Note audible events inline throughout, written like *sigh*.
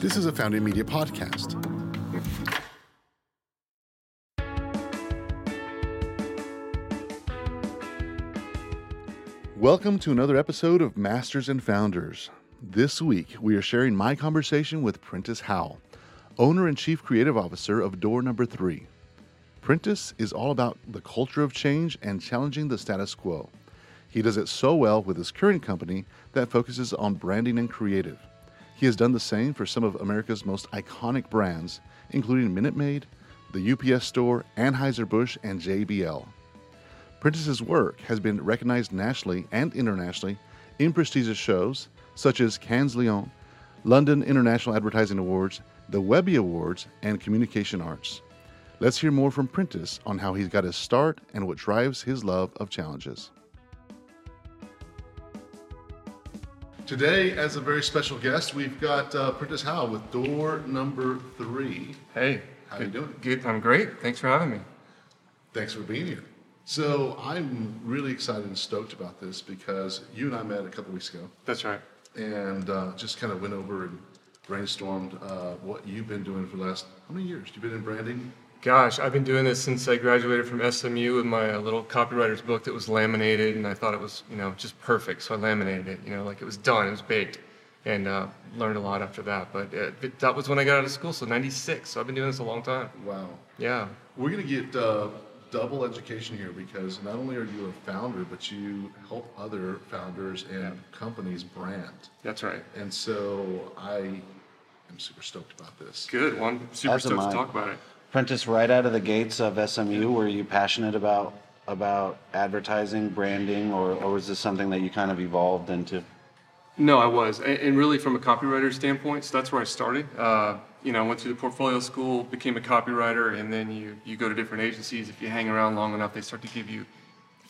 This is a Founding Media podcast. Welcome to another episode of Masters and Founders. This week, we are sharing my conversation with Prentice Howell, owner and chief creative officer of Door Number Three. Prentice is all about the culture of change and challenging the status quo. He does it so well with his current company that focuses on branding and creative. He has done the same for some of America's most iconic brands, including Minute Maid, the UPS Store, Anheuser-Busch, and JBL. Prentice's work has been recognized nationally and internationally in prestigious shows such as Cannes Lions, London International Advertising Awards, the Webby Awards, and Communication Arts. Let's hear more from Prentice on how he's got his start and what drives his love of challenges. Today, as a very special guest, we've got uh, Prentice Howell with door number three. Hey, How you doing? Good. I'm great. Thanks for having me. Thanks for being here. So I'm really excited and stoked about this because you and I met a couple weeks ago That's right. and uh, just kind of went over and brainstormed uh, what you've been doing for the last how many years? You've been in branding. Gosh, I've been doing this since I graduated from SMU with my uh, little copywriter's book that was laminated, and I thought it was, you know, just perfect. So I laminated it. You know, like it was done, it was baked, and uh, learned a lot after that. But uh, that was when I got out of school, so '96. So I've been doing this a long time. Wow. Yeah. We're going to get uh, double education here because not only are you a founder, but you help other founders and companies brand. That's right. And so I am super stoked about this. Good. One super As stoked to talk about it. Prentice, right out of the gates of SMU, were you passionate about about advertising, branding, or, or was this something that you kind of evolved into? No, I was, and, really from a copywriter standpoint, so that's where I started. Uh, you know, I went through the portfolio school, became a copywriter, and then you you go to different agencies. If you hang around long enough, they start to give you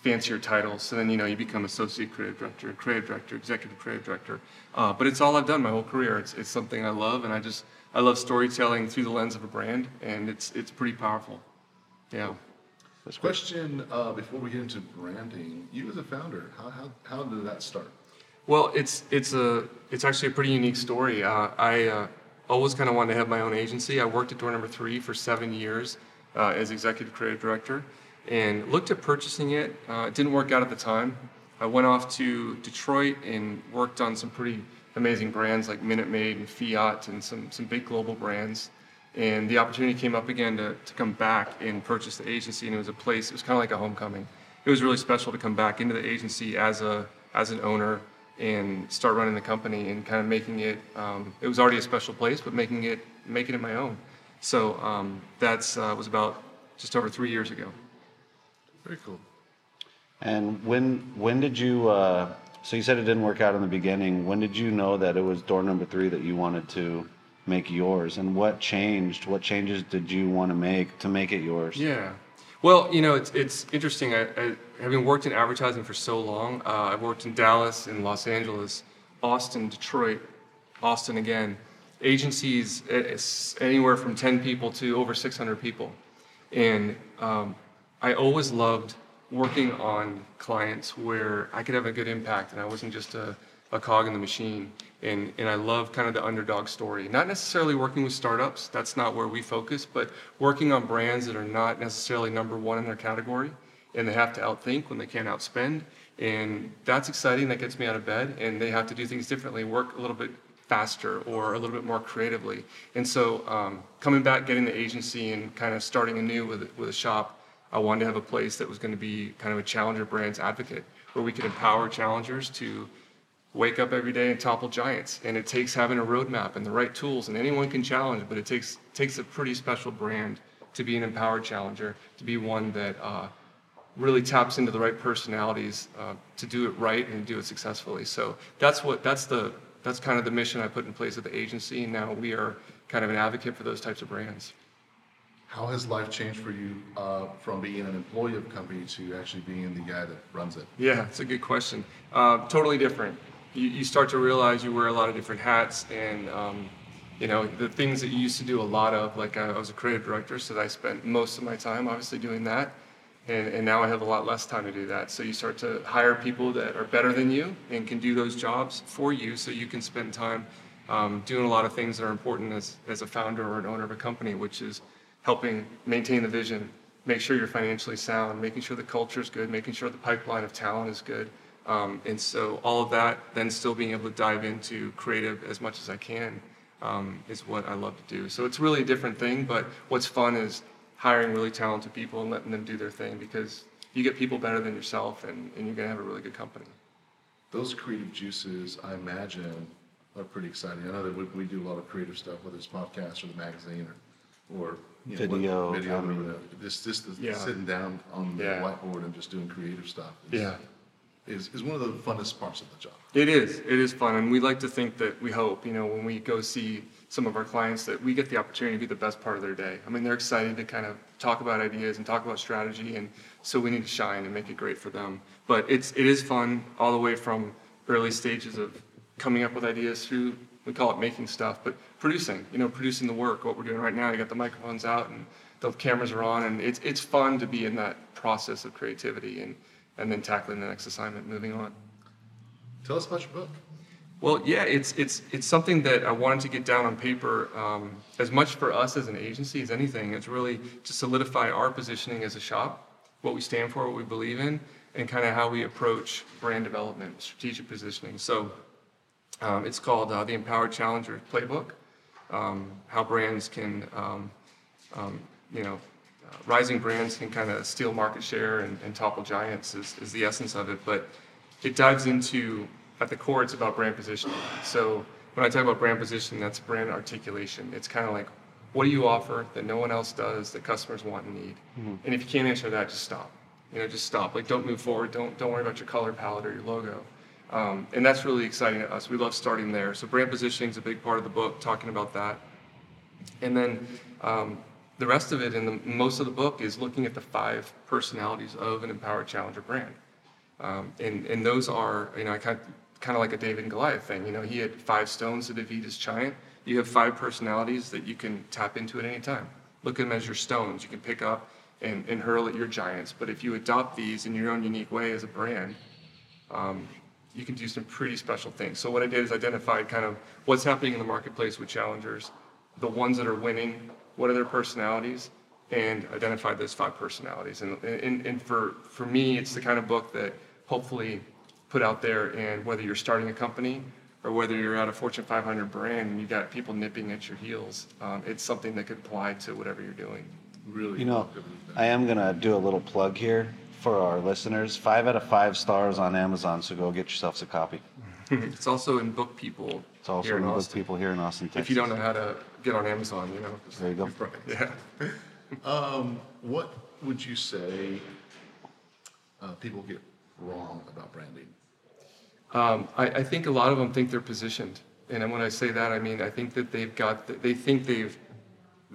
fancier titles. So then you know you become associate creative director, creative director, executive creative director. Uh, but it's all I've done my whole career. It's it's something I love, and I just I love storytelling through the lens of a brand, and it's it's pretty powerful. Yeah. Question uh, before we get into branding, you as a founder, how, how, how did that start? Well, it's it's a it's actually a pretty unique story. Uh, I uh, always kind of wanted to have my own agency. I worked at Door Number Three for seven years uh, as executive creative director, and looked at purchasing it. Uh, it didn't work out at the time. I went off to Detroit and worked on some pretty amazing brands like Minute Maid and Fiat and some some big global brands. And the opportunity came up again to, to come back and purchase the agency, and it was a place. It was kind of like a homecoming. It was really special to come back into the agency as a as an owner and start running the company and kind of making it. Um, it was already a special place, but making it making it my own. So um, that's uh, was about just over three years ago. Very cool. And when when did you? Uh, so you said it didn't work out in the beginning. When did you know that it was door number three that you wanted to make yours? And what changed? What changes did you want to make to make it yours? Yeah. Well, you know, it's, it's interesting. I, I, having worked in advertising for so long, uh, I've worked in Dallas, in Los Angeles, Austin, Detroit, Austin again. Agencies, it's anywhere from 10 people to over 600 people. And um, I always loved working on clients where I could have a good impact and I wasn't just a, a cog in the machine. And, and I love kind of the underdog story. Not necessarily working with startups, that's not where we focus, but working on brands that are not necessarily number one in their category and they have to outthink when they can't outspend. And that's exciting, that gets me out of bed. And they have to do things differently, work a little bit faster or a little bit more creatively. And so um, coming back, getting the agency and kind of starting anew with, with a shop, I wanted to have a place that was going to be kind of a challenger brands advocate where we could empower challengers to wake up every day and topple giants. And it takes having a roadmap and the right tools, and anyone can challenge, but it takes takes a pretty special brand to be an empowered challenger, to be one that uh, really taps into the right personalities uh, to do it right and do it successfully. So that's what that's the that's kind of the mission I put in place at the agency, and now we are kind of an advocate for those types of brands. How has life changed for you uh, from being an employee of a company to actually being the guy that runs it? Yeah, it's a good question. Uh, totally different. You, you start to realize you wear a lot of different hats, and um, you know the things that you used to do a lot of. Like I was a creative director, so I spent most of my time obviously doing that. And, and now I have a lot less time to do that. So you start to hire people that are better than you and can do those jobs for you so you can spend time um, doing a lot of things that are important as, as a founder or an owner of a company, which is helping maintain the vision, make sure you're financially sound, making sure the culture is good, making sure the pipeline of talent is good. Um, and so all of that, then still being able to dive into creative as much as I can um, is what I love to do. So it's really a different thing, but what's fun is hiring really talented people and letting them do their thing because you get people better than yourself and, and you're going to have a really good company. Those creative juices, I imagine, are pretty exciting. I know that we, we do a lot of creative stuff, whether it's podcasts or the magazine or, or you know, what- Video, video, I mean- whatever. This, this, this Yeah. sitting down on the Yeah. whiteboard and just doing creative stuff. is- Yeah. Is, is one of the funnest parts of the job. It is. It is fun, and we like to think that we hope, you know, when we go see some of our clients, that we get the opportunity to be the best part of their day. I mean, they're excited to kind of talk about ideas and talk about strategy, and so we need to shine and make it great for them. But it's it is fun all the way from early stages of coming up with ideas through we call it making stuff, but producing. You know, producing the work. What we're doing right now, you got the microphones out and the cameras are on, and it's it's fun to be in that process of creativity and and then tackling the next assignment, moving on. Tell us about your book. Well, yeah, it's it's it's something that I wanted to get down on paper um, as much for us as an agency as anything. It's really to solidify our positioning as a shop, what we stand for, what we believe in, and kind of how we approach brand development, strategic positioning. So um, it's called uh, the Empowered Challenger Playbook. Um, how brands can, um, um, you know, uh, rising brands can kind of steal market share and, and topple giants is, is the essence of it. But it dives into, at the core, it's about brand positioning. So when I talk about brand positioning, that's brand articulation. It's kind of like, what do you offer that no one else does that customers want and need? And if you can't answer that, just stop. You know, just stop. Like, don't move forward. Don't don't worry about your color palette or your logo. Um, and that's really exciting to us. We love starting there. So brand positioning is a big part of the book, talking about that. And then um, the rest of it, and most of the book, is looking at the five personalities of an empowered challenger brand. Um, and, and those are, you know, I kind of, kind of like a David and Goliath thing. You know, he had five stones to defeat his giant. You have five personalities that you can tap into at any time. Look at them as your stones. You can pick up and, and hurl at your giants. But if you adopt these in your own unique way as a brand, um, you can do some pretty special things. So what I did is identified kind of what's happening in the marketplace with challengers, the ones that are winning, what are their personalities, and identified those five personalities. And, and, and for, for me, it's the kind of book that hopefully put out there and whether you're starting a company or whether you're at a Fortune 500 brand and you got people nipping at your heels, um, it's something that could apply to whatever you're doing. Really. You know, I am gonna do a little plug here for our listeners. Five out of five stars on Amazon, so go get yourselves a copy. *laughs* It's also in BookPeople. It's also here in in book people here in Austin, Texas. If you don't know how to get on Amazon, you know. There you go. *laughs* Yeah. *laughs* Um, what would you say uh, people get wrong about branding? Um, I, I think a lot of them think they're positioned, and when I say that, I mean I think that they've got, they think they've,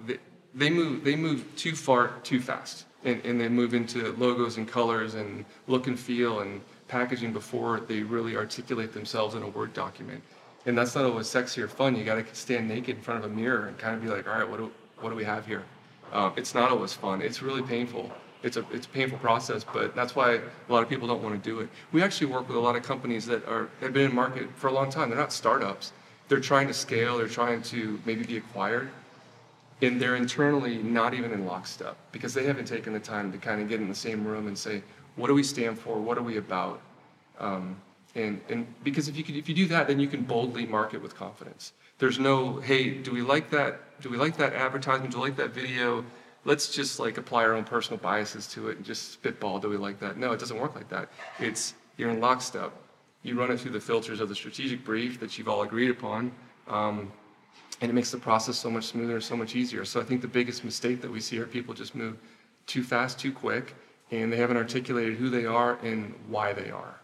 they, they move, they move too far too fast, and, and they move into logos and colors and look and feel and packaging before they really articulate themselves in a Word document, and that's not always sexy or fun. You got to stand naked in front of a mirror and kind of be like, all right, what do, what do we have here? Um, it's not always fun. It's really painful. It's a it's a painful process, but that's why a lot of people don't want to do it. We actually work with a lot of companies that are have been in market for a long time. They're not startups. They're trying to scale. They're trying to maybe be acquired, and they're internally not even in lockstep because they haven't taken the time to kind of get in the same room and say, what do we stand for? What are we about? Um, and, and because if you could, if you do that, then you can boldly market with confidence. There's no, hey, do we like that? Do we like that advertisement? Do we like that video? Let's just like apply our own personal biases to it and just spitball. Do we like that? No, it doesn't work like that. It's you're in lockstep. You run it through the filters of the strategic brief that you've all agreed upon, um, and it makes the process so much smoother, so much easier. So I think the biggest mistake that we see are people just move too fast, too quick, and they haven't articulated who they are and why they are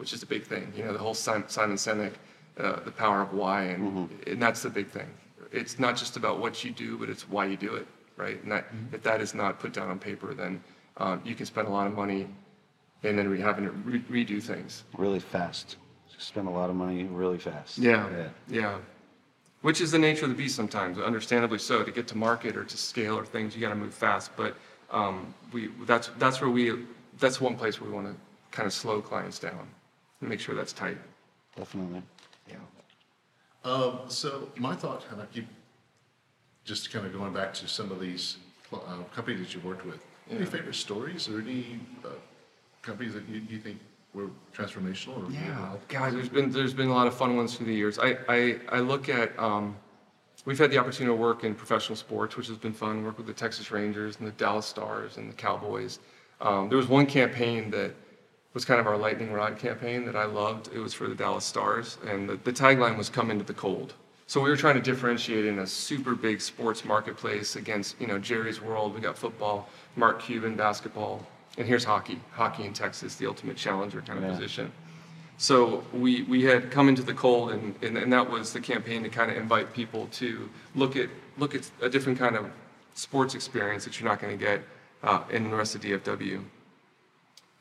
which is a big thing. You know, the whole Simon Sinek, uh, the power of why, and, and that's the big thing. It's not just about what you do, but it's why you do it, right? And that, if that is not put down on paper, then um, you can spend a lot of money and then re- having to re- redo things. Really fast. Spend a lot of money really fast. Yeah, yeah. Which is the nature of the beast sometimes, understandably so. To get to market or to scale or things, you got to move fast. But um, we, that's, that's where we, that's one place where we want to kind of slow clients down and make sure that's tight. Definitely. Yeah. Um, so my thought, and I keep just kind of going back to some of these uh, companies that you've worked with. Any favorite stories or any uh, companies that you, you think were transformational? Or Yeah, God, there's been there's been a lot of fun ones through the years. I I, I look at um, we've had the opportunity to work in professional sports, which has been fun. Work with the Texas Rangers and the Dallas Stars and the Cowboys. Um, there was one campaign that was kind of our lightning rod campaign that I loved. It was for the Dallas Stars, and the, the tagline was "Come into the cold." So we were trying to differentiate in a super big sports marketplace against you know Jerry's World. We got football, Mark Cuban basketball, and here's hockey. Hockey in Texas, the ultimate challenger kind of Yeah. position. So we, we had come into the cold, and, and, and that was the campaign to kind of invite people to look at look at a different kind of sports experience that you're not going to get uh, in the rest of DFW.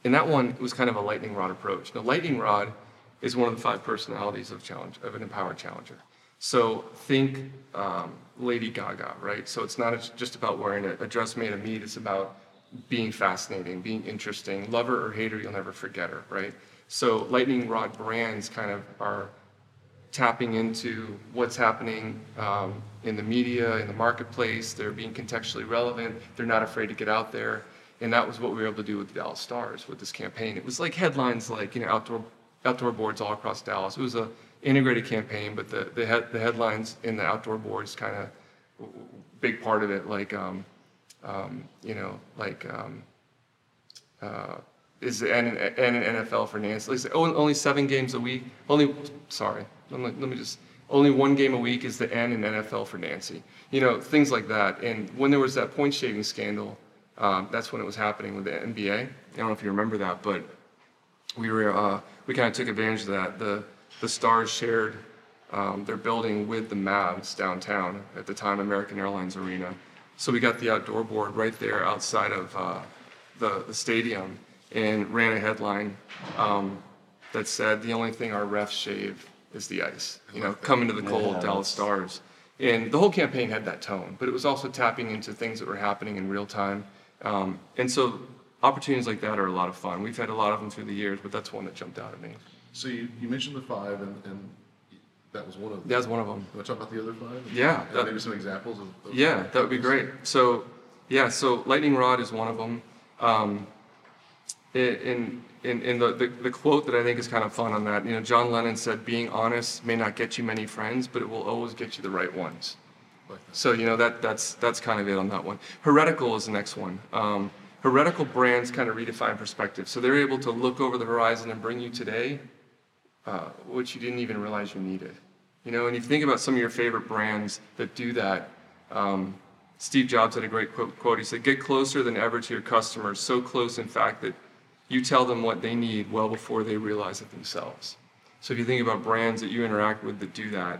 And that one was kind of a lightning rod approach. Now, lightning rod is one of the five personalities of challenge of an empowered challenger. So think um, Lady Gaga, right? So it's not just about wearing a, a dress made of meat. It's about being fascinating, being interesting. Lover or hater, you'll never forget her, right? So lightning rod brands kind of are tapping into what's happening um, in the media, in the marketplace. They're being contextually relevant. They're not afraid to get out there. And that was what we were able to do with the Dallas Stars with this campaign. It was like headlines like, you know, outdoor, outdoor boards all across Dallas. It was a integrated campaign, but the, the, head, the headlines in the outdoor boards kind of big part of it, like, um, um, you know, like, um, uh, is and an NFL for Nancy. Like, oh, only seven games a week. Only, sorry, let me, let me just. Only one game a week is the N in NFL for Nancy. You know, things like that. And when there was that point shaving scandal, um, that's when it was happening with the NBA. I don't know if you remember that, but we were uh, we kind of took advantage of that. The the Stars shared um, their building with the Mavs downtown at the time, American Airlines Arena. So we got the outdoor board right there outside of uh, the the stadium and ran a headline um, that said the only thing our refs shave is the ice. You know, come into the cold, Yeah, Dallas Stars. And the whole campaign had that tone, but it was also tapping into things that were happening in real time. Um, and so opportunities like that are a lot of fun. We've had a lot of them through the years, but that's one that jumped out at me. So you, you mentioned the five, and, and that was one of them. That's one of them. You Want to talk about the other five? Yeah, that- maybe some examples of. of Yeah, that would be great. So, yeah, so lightning rod is one of them. Um, in in, in the, the, the quote that I think is kind of fun on that, you know, John Lennon said, being honest may not get you many friends, but it will always get you the right ones. Like. So, you know, that, that's, that's kind of it on that one. Heretical is the next one. Um, heretical brands kind of redefine perspective. So they're able to look over the horizon and bring you today uh, what you didn't even realize you needed. You know, and if you think about some of your favorite brands that do that, um, Steve Jobs had a great quote, quote. He said, Get closer than ever to your customers, so close, in fact, that you tell them what they need well before they realize it themselves. So if you think about brands that you interact with that do that,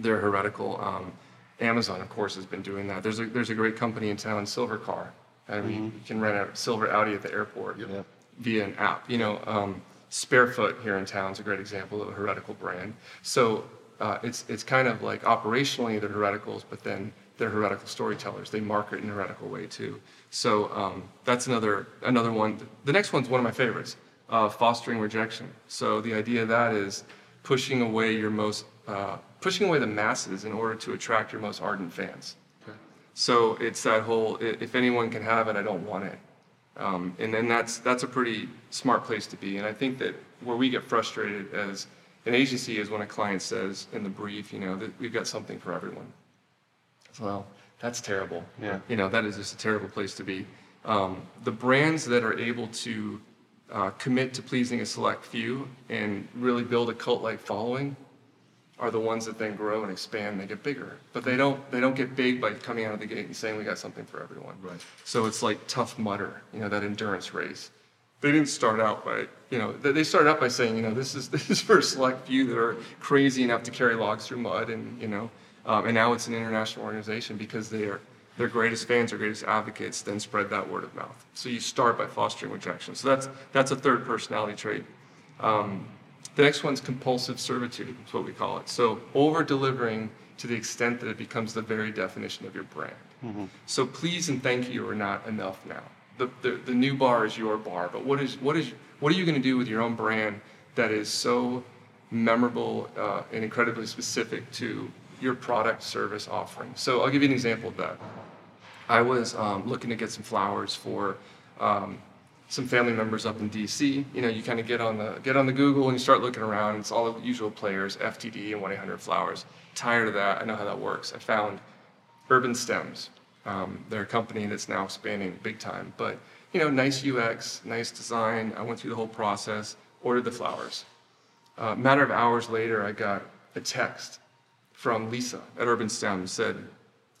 they're heretical. Um, Amazon, of course, has been doing that. There's a, there's a great company in town, Silvercar. I mean, you can rent a silver Audi at the airport. Yep. via an app. You know, um, Sparefoot here in town is a great example of a heretical brand. So uh, it's it's kind of like operationally they're hereticals, but then they're heretical storytellers. They market in a heretical way too. So um, that's another another one. The next one's one of my favorites, uh, fostering rejection. So the idea of that is pushing away your most uh, pushing away the masses in order to attract your most ardent fans. Okay. So it's that whole if anyone can have it, I don't want it. Um, and then that's that's a pretty smart place to be. And I think that where we get frustrated as an agency is when a client says in the brief, you know, that we've got something for everyone. Well, that's terrible. Yeah. You know, that is just a terrible place to be. Um, the brands that are able to uh, commit to pleasing a select few and really build a cult-like following are the ones that then grow and expand and they get bigger. But they don't they don't get big by coming out of the gate and saying we got something for everyone. Right. So it's like Tough Mudder, you know, that endurance race. They didn't start out by, you know, they started out by saying, you know, this is *laughs* this is for a select few that are crazy enough to carry logs through mud, and you know, um, and now it's an international organization because they are their greatest fans, their greatest advocates, then spread that word of mouth. So you start by fostering rejection. So that's that's a third personality trait. Um, The next one's compulsive servitude, is what we call it. So over delivering to the extent that it becomes the very definition of your brand. So please and thank you are not enough now. The, the, the new bar is your bar, but what is what is what are you going to do with your own brand that is so memorable uh, and incredibly specific to your product service offering? So I'll give you an example of that. I was um, looking to get some flowers for um, some family members up in DC. You know, you kind of get on the get on the Google and you start looking around. It's all the usual players, FTD and 1-800 Flowers. Tired of that. I know how that works. I found UrbanStems. Um, they're a company that's now expanding big time. But you know, nice UX, nice design. I went through the whole process, ordered the flowers. Uh, matter of hours later, I got a text from Lisa at UrbanStems said,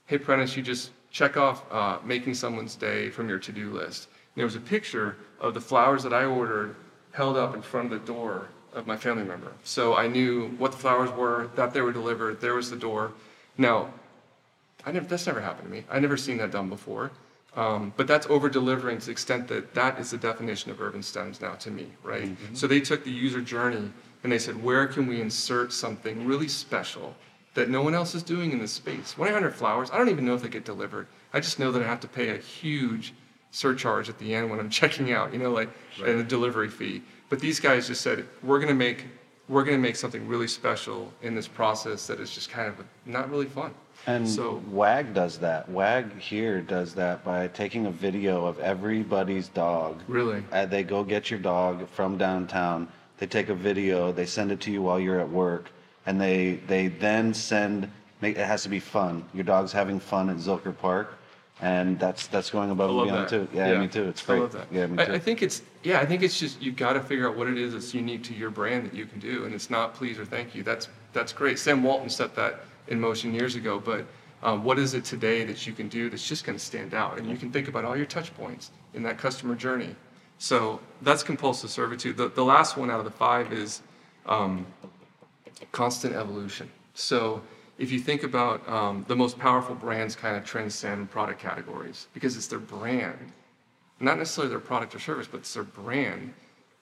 "Hey, Prentice, you just check off uh, making someone's day from your to-do list." There was a picture of the flowers that I ordered held up in front of the door of my family member. So I knew what the flowers were, that they were delivered. There was the door. Now, I never, that's never happened to me. I've never seen that done before. Um, but that's over delivering to the extent that that is the definition of UrbanStems now to me, right? So they took the user journey and they said, where can we insert something really special that no one else is doing in this space? 1 Flowers, I don't even know if they get delivered. I just know that I have to pay a huge surcharge at the end when I'm checking out, you know, like and a delivery fee. But these guys just said, we're going to make we're going to make something really special in this process that is just kind of not really fun. And so WAG does that. WAG here does that by taking a video of everybody's dog. really, Uh, they go get your dog from downtown. They take a video. They send it to you while you're at work, and they they then send. Make, it has to be fun. Your dog's having fun at Zilker Park, and that's that's going above and beyond that. too. Yeah, me too. It's great. I love that. Yeah, me too. I, I think it's yeah. I think it's just you've got to figure out what it is that's unique to your brand that you can do, and it's not please or thank you. That's that's great. Sam Walton set that in motion years ago, but um, what is it today that you can do that's just going to stand out? And you can think about all your touch points in that customer journey. So that's compulsive servitude. The, the last one out of the five is um, constant evolution. So if you think about um, the most powerful brands kind of transcend product categories because it's their brand, not necessarily their product or service, but it's their brand.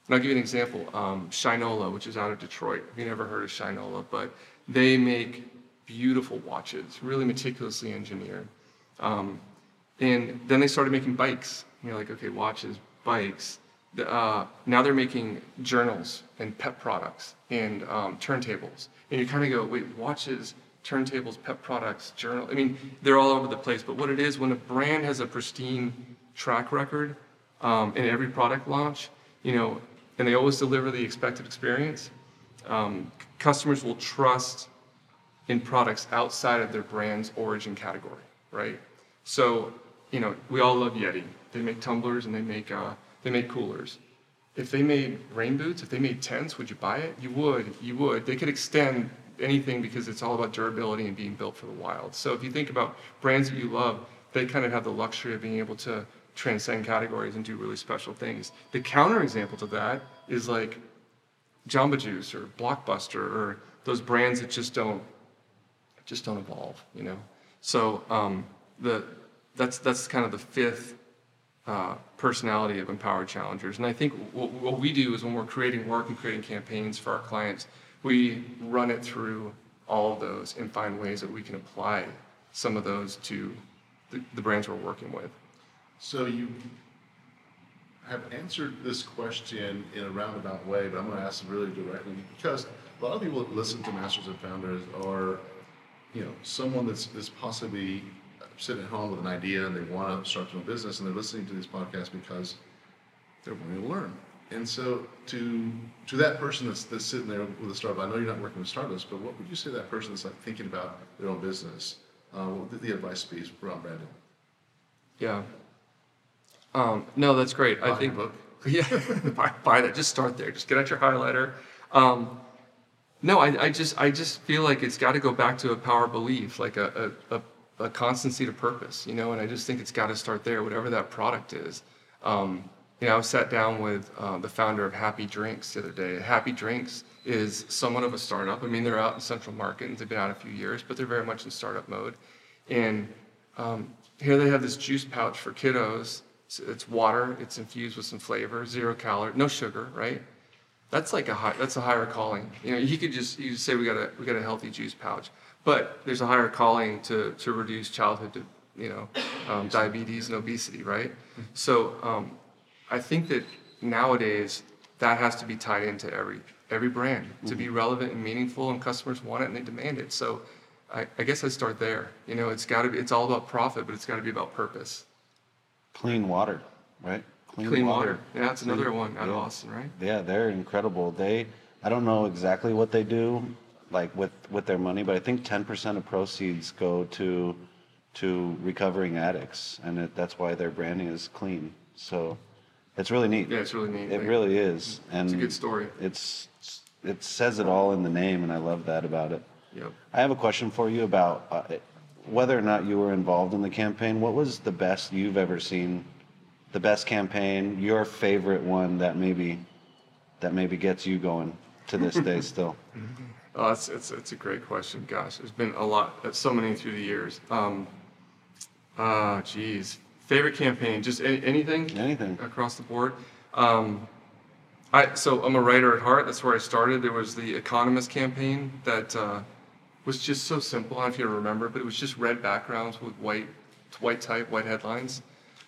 And I'll give you an example. Um, Shinola, which is out of Detroit. You never heard of Shinola? But they make beautiful watches, really meticulously engineered. Um, and then they started making bikes. You're like, okay, watches, bikes. Uh, now they're making journals and pet products and um, turntables. And you kind of go, wait, watches, turntables, pet products, journal. I mean, they're all over the place. But what it is, when a brand has a pristine track record um, in every product launch, you know, and they always deliver the expected experience, um, customers will trust in products outside of their brand's origin category, right? So, you know, we all love Yeti. They make tumblers and they make uh, they make coolers. If they made rain boots, if they made tents, would you buy it? You would. You would. They could extend anything because it's all about durability and being built for the wild. So if you think about brands that you love, they kind of have the luxury of being able to transcend categories and do really special things. The counterexample to that is like Jamba Juice or Blockbuster or those brands that just don't just don't evolve, you know. So um, the that's that's kind of the fifth uh, personality of empowered challengers. And I think what, what we do is when we're creating work and creating campaigns for our clients, we run it through all of those and find ways that we can apply some of those to the, the brands we're working with. So you have answered this question in a roundabout way, but I'm going to ask it really directly because a lot of people that listen to Masters and Founders are, you know, someone that's, that's possibly sitting at home with an idea and they want to start their own business and they're listening to these podcasts because they're wanting to learn. And so to to that person that's, that's sitting there with a startup, I know you're not working with startups, but what would you say to that person that's like thinking about their own business? Uh, what would the advice be around branding? Yeah. Um, no, that's great. I think book. *laughs* Yeah, buy, buy that. Just start there. Just get out your highlighter. Um, no, I, I just I just feel like it's got to go back to a power belief, like a, a, a, a constancy to purpose, you know. And I just think it's got to start there, whatever that product is. Um, you know, I sat down with uh, the founder of Happy Drinks the other day. Happy Drinks is somewhat of a startup. I mean, they're out in Central Market and they've been out a few years, but they're very much in startup mode. And um, here they have this juice pouch for kiddos. It's, it's water. It's infused with some flavor, zero calorie, no sugar, right? that's like a high, that's a higher calling. You know, you could just you just say we got a we got a healthy juice pouch, but there's a higher calling to to reduce childhood, to, you know, um, diabetes and obesity, right? So um, I think that nowadays that has to be tied into every every brand to be mm-hmm. relevant and meaningful, and customers want it and they demand it. So I, I guess I start there. You know, it's got to be it's all about profit, but it's got to be about purpose. Clean water, right? Clean, water. Yeah, that's another one out of Austin, right? Yeah, they're incredible. They, I don't know exactly what they do, like with with their money, but I think 10% of proceeds go to to recovering addicts, and it, that's why their branding is clean. So it's really neat. Yeah, it's really neat. It Like, really is, and It's a good story. It's it says it all in the name, and I love that about it. Yep. I have a question for you about uh, whether or not you were involved in the campaign. What was the best you've ever seen? The best campaign, your favorite one that maybe that maybe gets you going to this day *laughs* still. Oh, it's, it's, it's a great question. Gosh, there's been a lot, uh, so many through the years. Um, ah, geez. Favorite campaign? Just any, anything? Anything. Across the board? Um, I, so I'm a writer at heart. That's where I started. There was the Economist campaign that uh, was just so simple. I don't know if you remember, but it was just red backgrounds with white, white type, white headlines.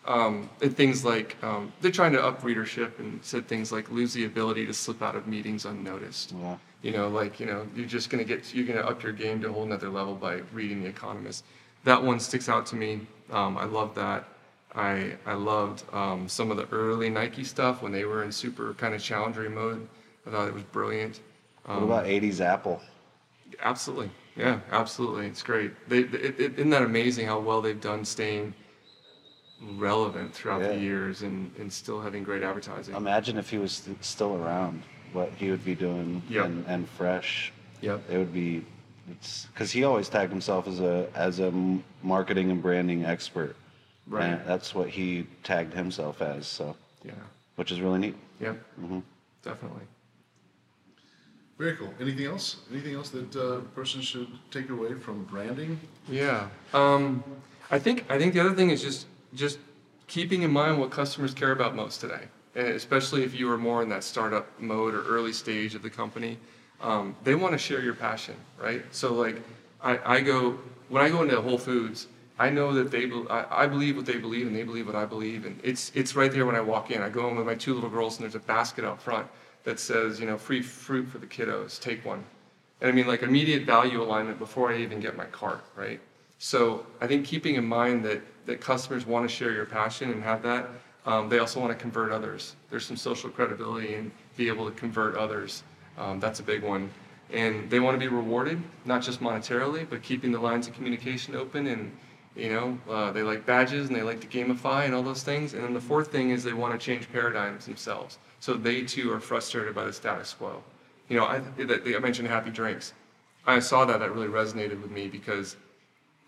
Um, and things like um, they're trying to up readership and said things like lose the ability to slip out of meetings unnoticed. Yeah. You know, like you know, you're just gonna get you're gonna up your game to a whole nother level by reading The Economist. That one sticks out to me. Um, I love that. I I loved um, some of the early Nike stuff when they were in super kind of challenger mode. I thought it was brilliant. What about 80s Apple? Absolutely, yeah, absolutely. It's great. They, it, it, isn't that amazing how well they've done staying relevant throughout Yeah. the years and, and still having great advertising. Imagine if he was st- still around, what he would be doing Yep. and, and fresh. Yep. It would be, it's because he always tagged himself as a as a marketing and branding expert. Right. And that's what he tagged himself as. So, Yeah. which is really neat. Yep. Mm-hmm. Definitely. Very cool. Anything else? Anything else that uh, person should take away from branding? Yeah. Um, I think I think the other thing is just just keeping in mind what customers care about most today, and especially if you are more in that startup mode or early stage of the company, um, they want to share your passion, right? So like I, I go when I go into Whole Foods, I know that they I, I believe what they believe and they believe what I believe, and it's it's right there when I walk in. I go in with my two little girls and there's a basket out front that says you know free fruit for the kiddos, take one. And I mean, like immediate value alignment before I even get my cart, right? So I think keeping in mind that, that customers want to share your passion and have that, um, they also want to convert others. There's some social credibility and be able to convert others. Um, that's a big one. And they want to be rewarded, not just monetarily, but keeping the lines of communication open. And, you know, uh, they like badges and they like to gamify and all those things. And then the fourth thing is they want to change paradigms themselves. So they too are frustrated by the status quo. You know, I, I mentioned happy drinks. I saw that that really resonated with me because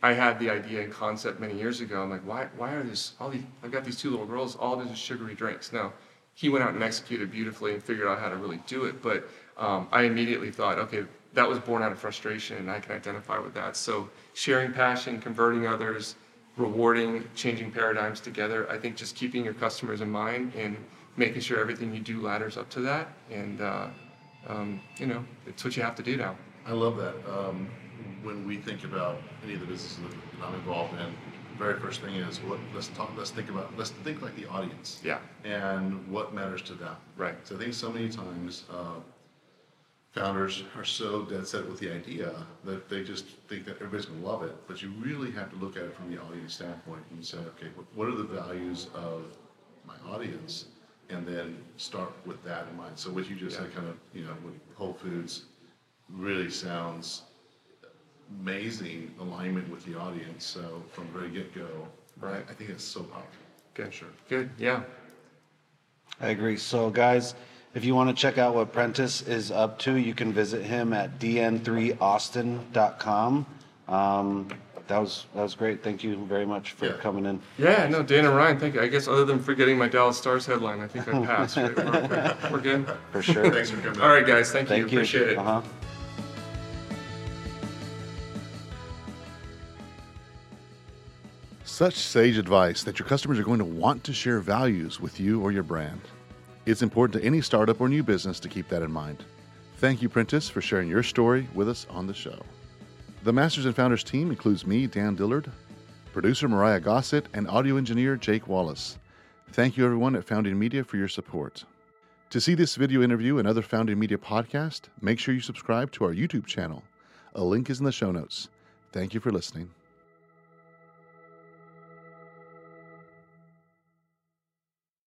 I had the idea and concept many years ago. I'm like, why, why are this, all these, I've got these two little girls, all these sugary drinks. No, he went out and executed beautifully and figured out how to really do it. But um, I immediately thought, okay, that was born out of frustration and I can identify with that. So sharing passion, converting others, rewarding, changing paradigms together. I think just keeping your customers in mind and making sure everything you do ladders up to that. And, uh, um, you know, it's what you have to do now. I love that. Um, when we think about any of the businesses that I'm involved in, the very first thing is what let's talk. Let's think about. Let's think like the audience. Yeah. And what matters to them. Right. So I think so many times uh, founders are so dead set with the idea that they just think that everybody's going to love it. But you really have to look at it from the audience standpoint and say, okay, what- are the values of my audience? And then start with that in mind. So what you just said, kind of, you know, with Whole Foods, really sounds amazing alignment with the audience. So from the very get go, Right. I think it's so powerful. Good. Sure. Good. Yeah. I agree. So, guys, if you want to check out what Prentice is up to, you can visit him at dn3austin.com. Um, that was that was great. Thank you very much for Yeah. coming in. Yeah, no, Dan and Ryan, thank you. I guess other than forgetting my Dallas Stars headline, I think I passed. Right? We're, okay. *laughs* We're good. For sure. Thanks for coming. All right, guys. Thank, Thank you. you. Appreciate it. Uh-huh. Such sage advice that your customers are going to want to share values with you or your brand. It's important to any startup or new business to keep that in mind. Thank you, Prentice, for sharing your story with us on the show. The Masters and Founders team includes me, Dan Dillard, producer Mariah Gossett, and audio engineer Jake Wallace. Thank you, everyone at Founding Media, for your support. To see this video interview and other Founding Media podcasts, make sure you subscribe to our YouTube channel. A link is in the show notes. Thank you for listening.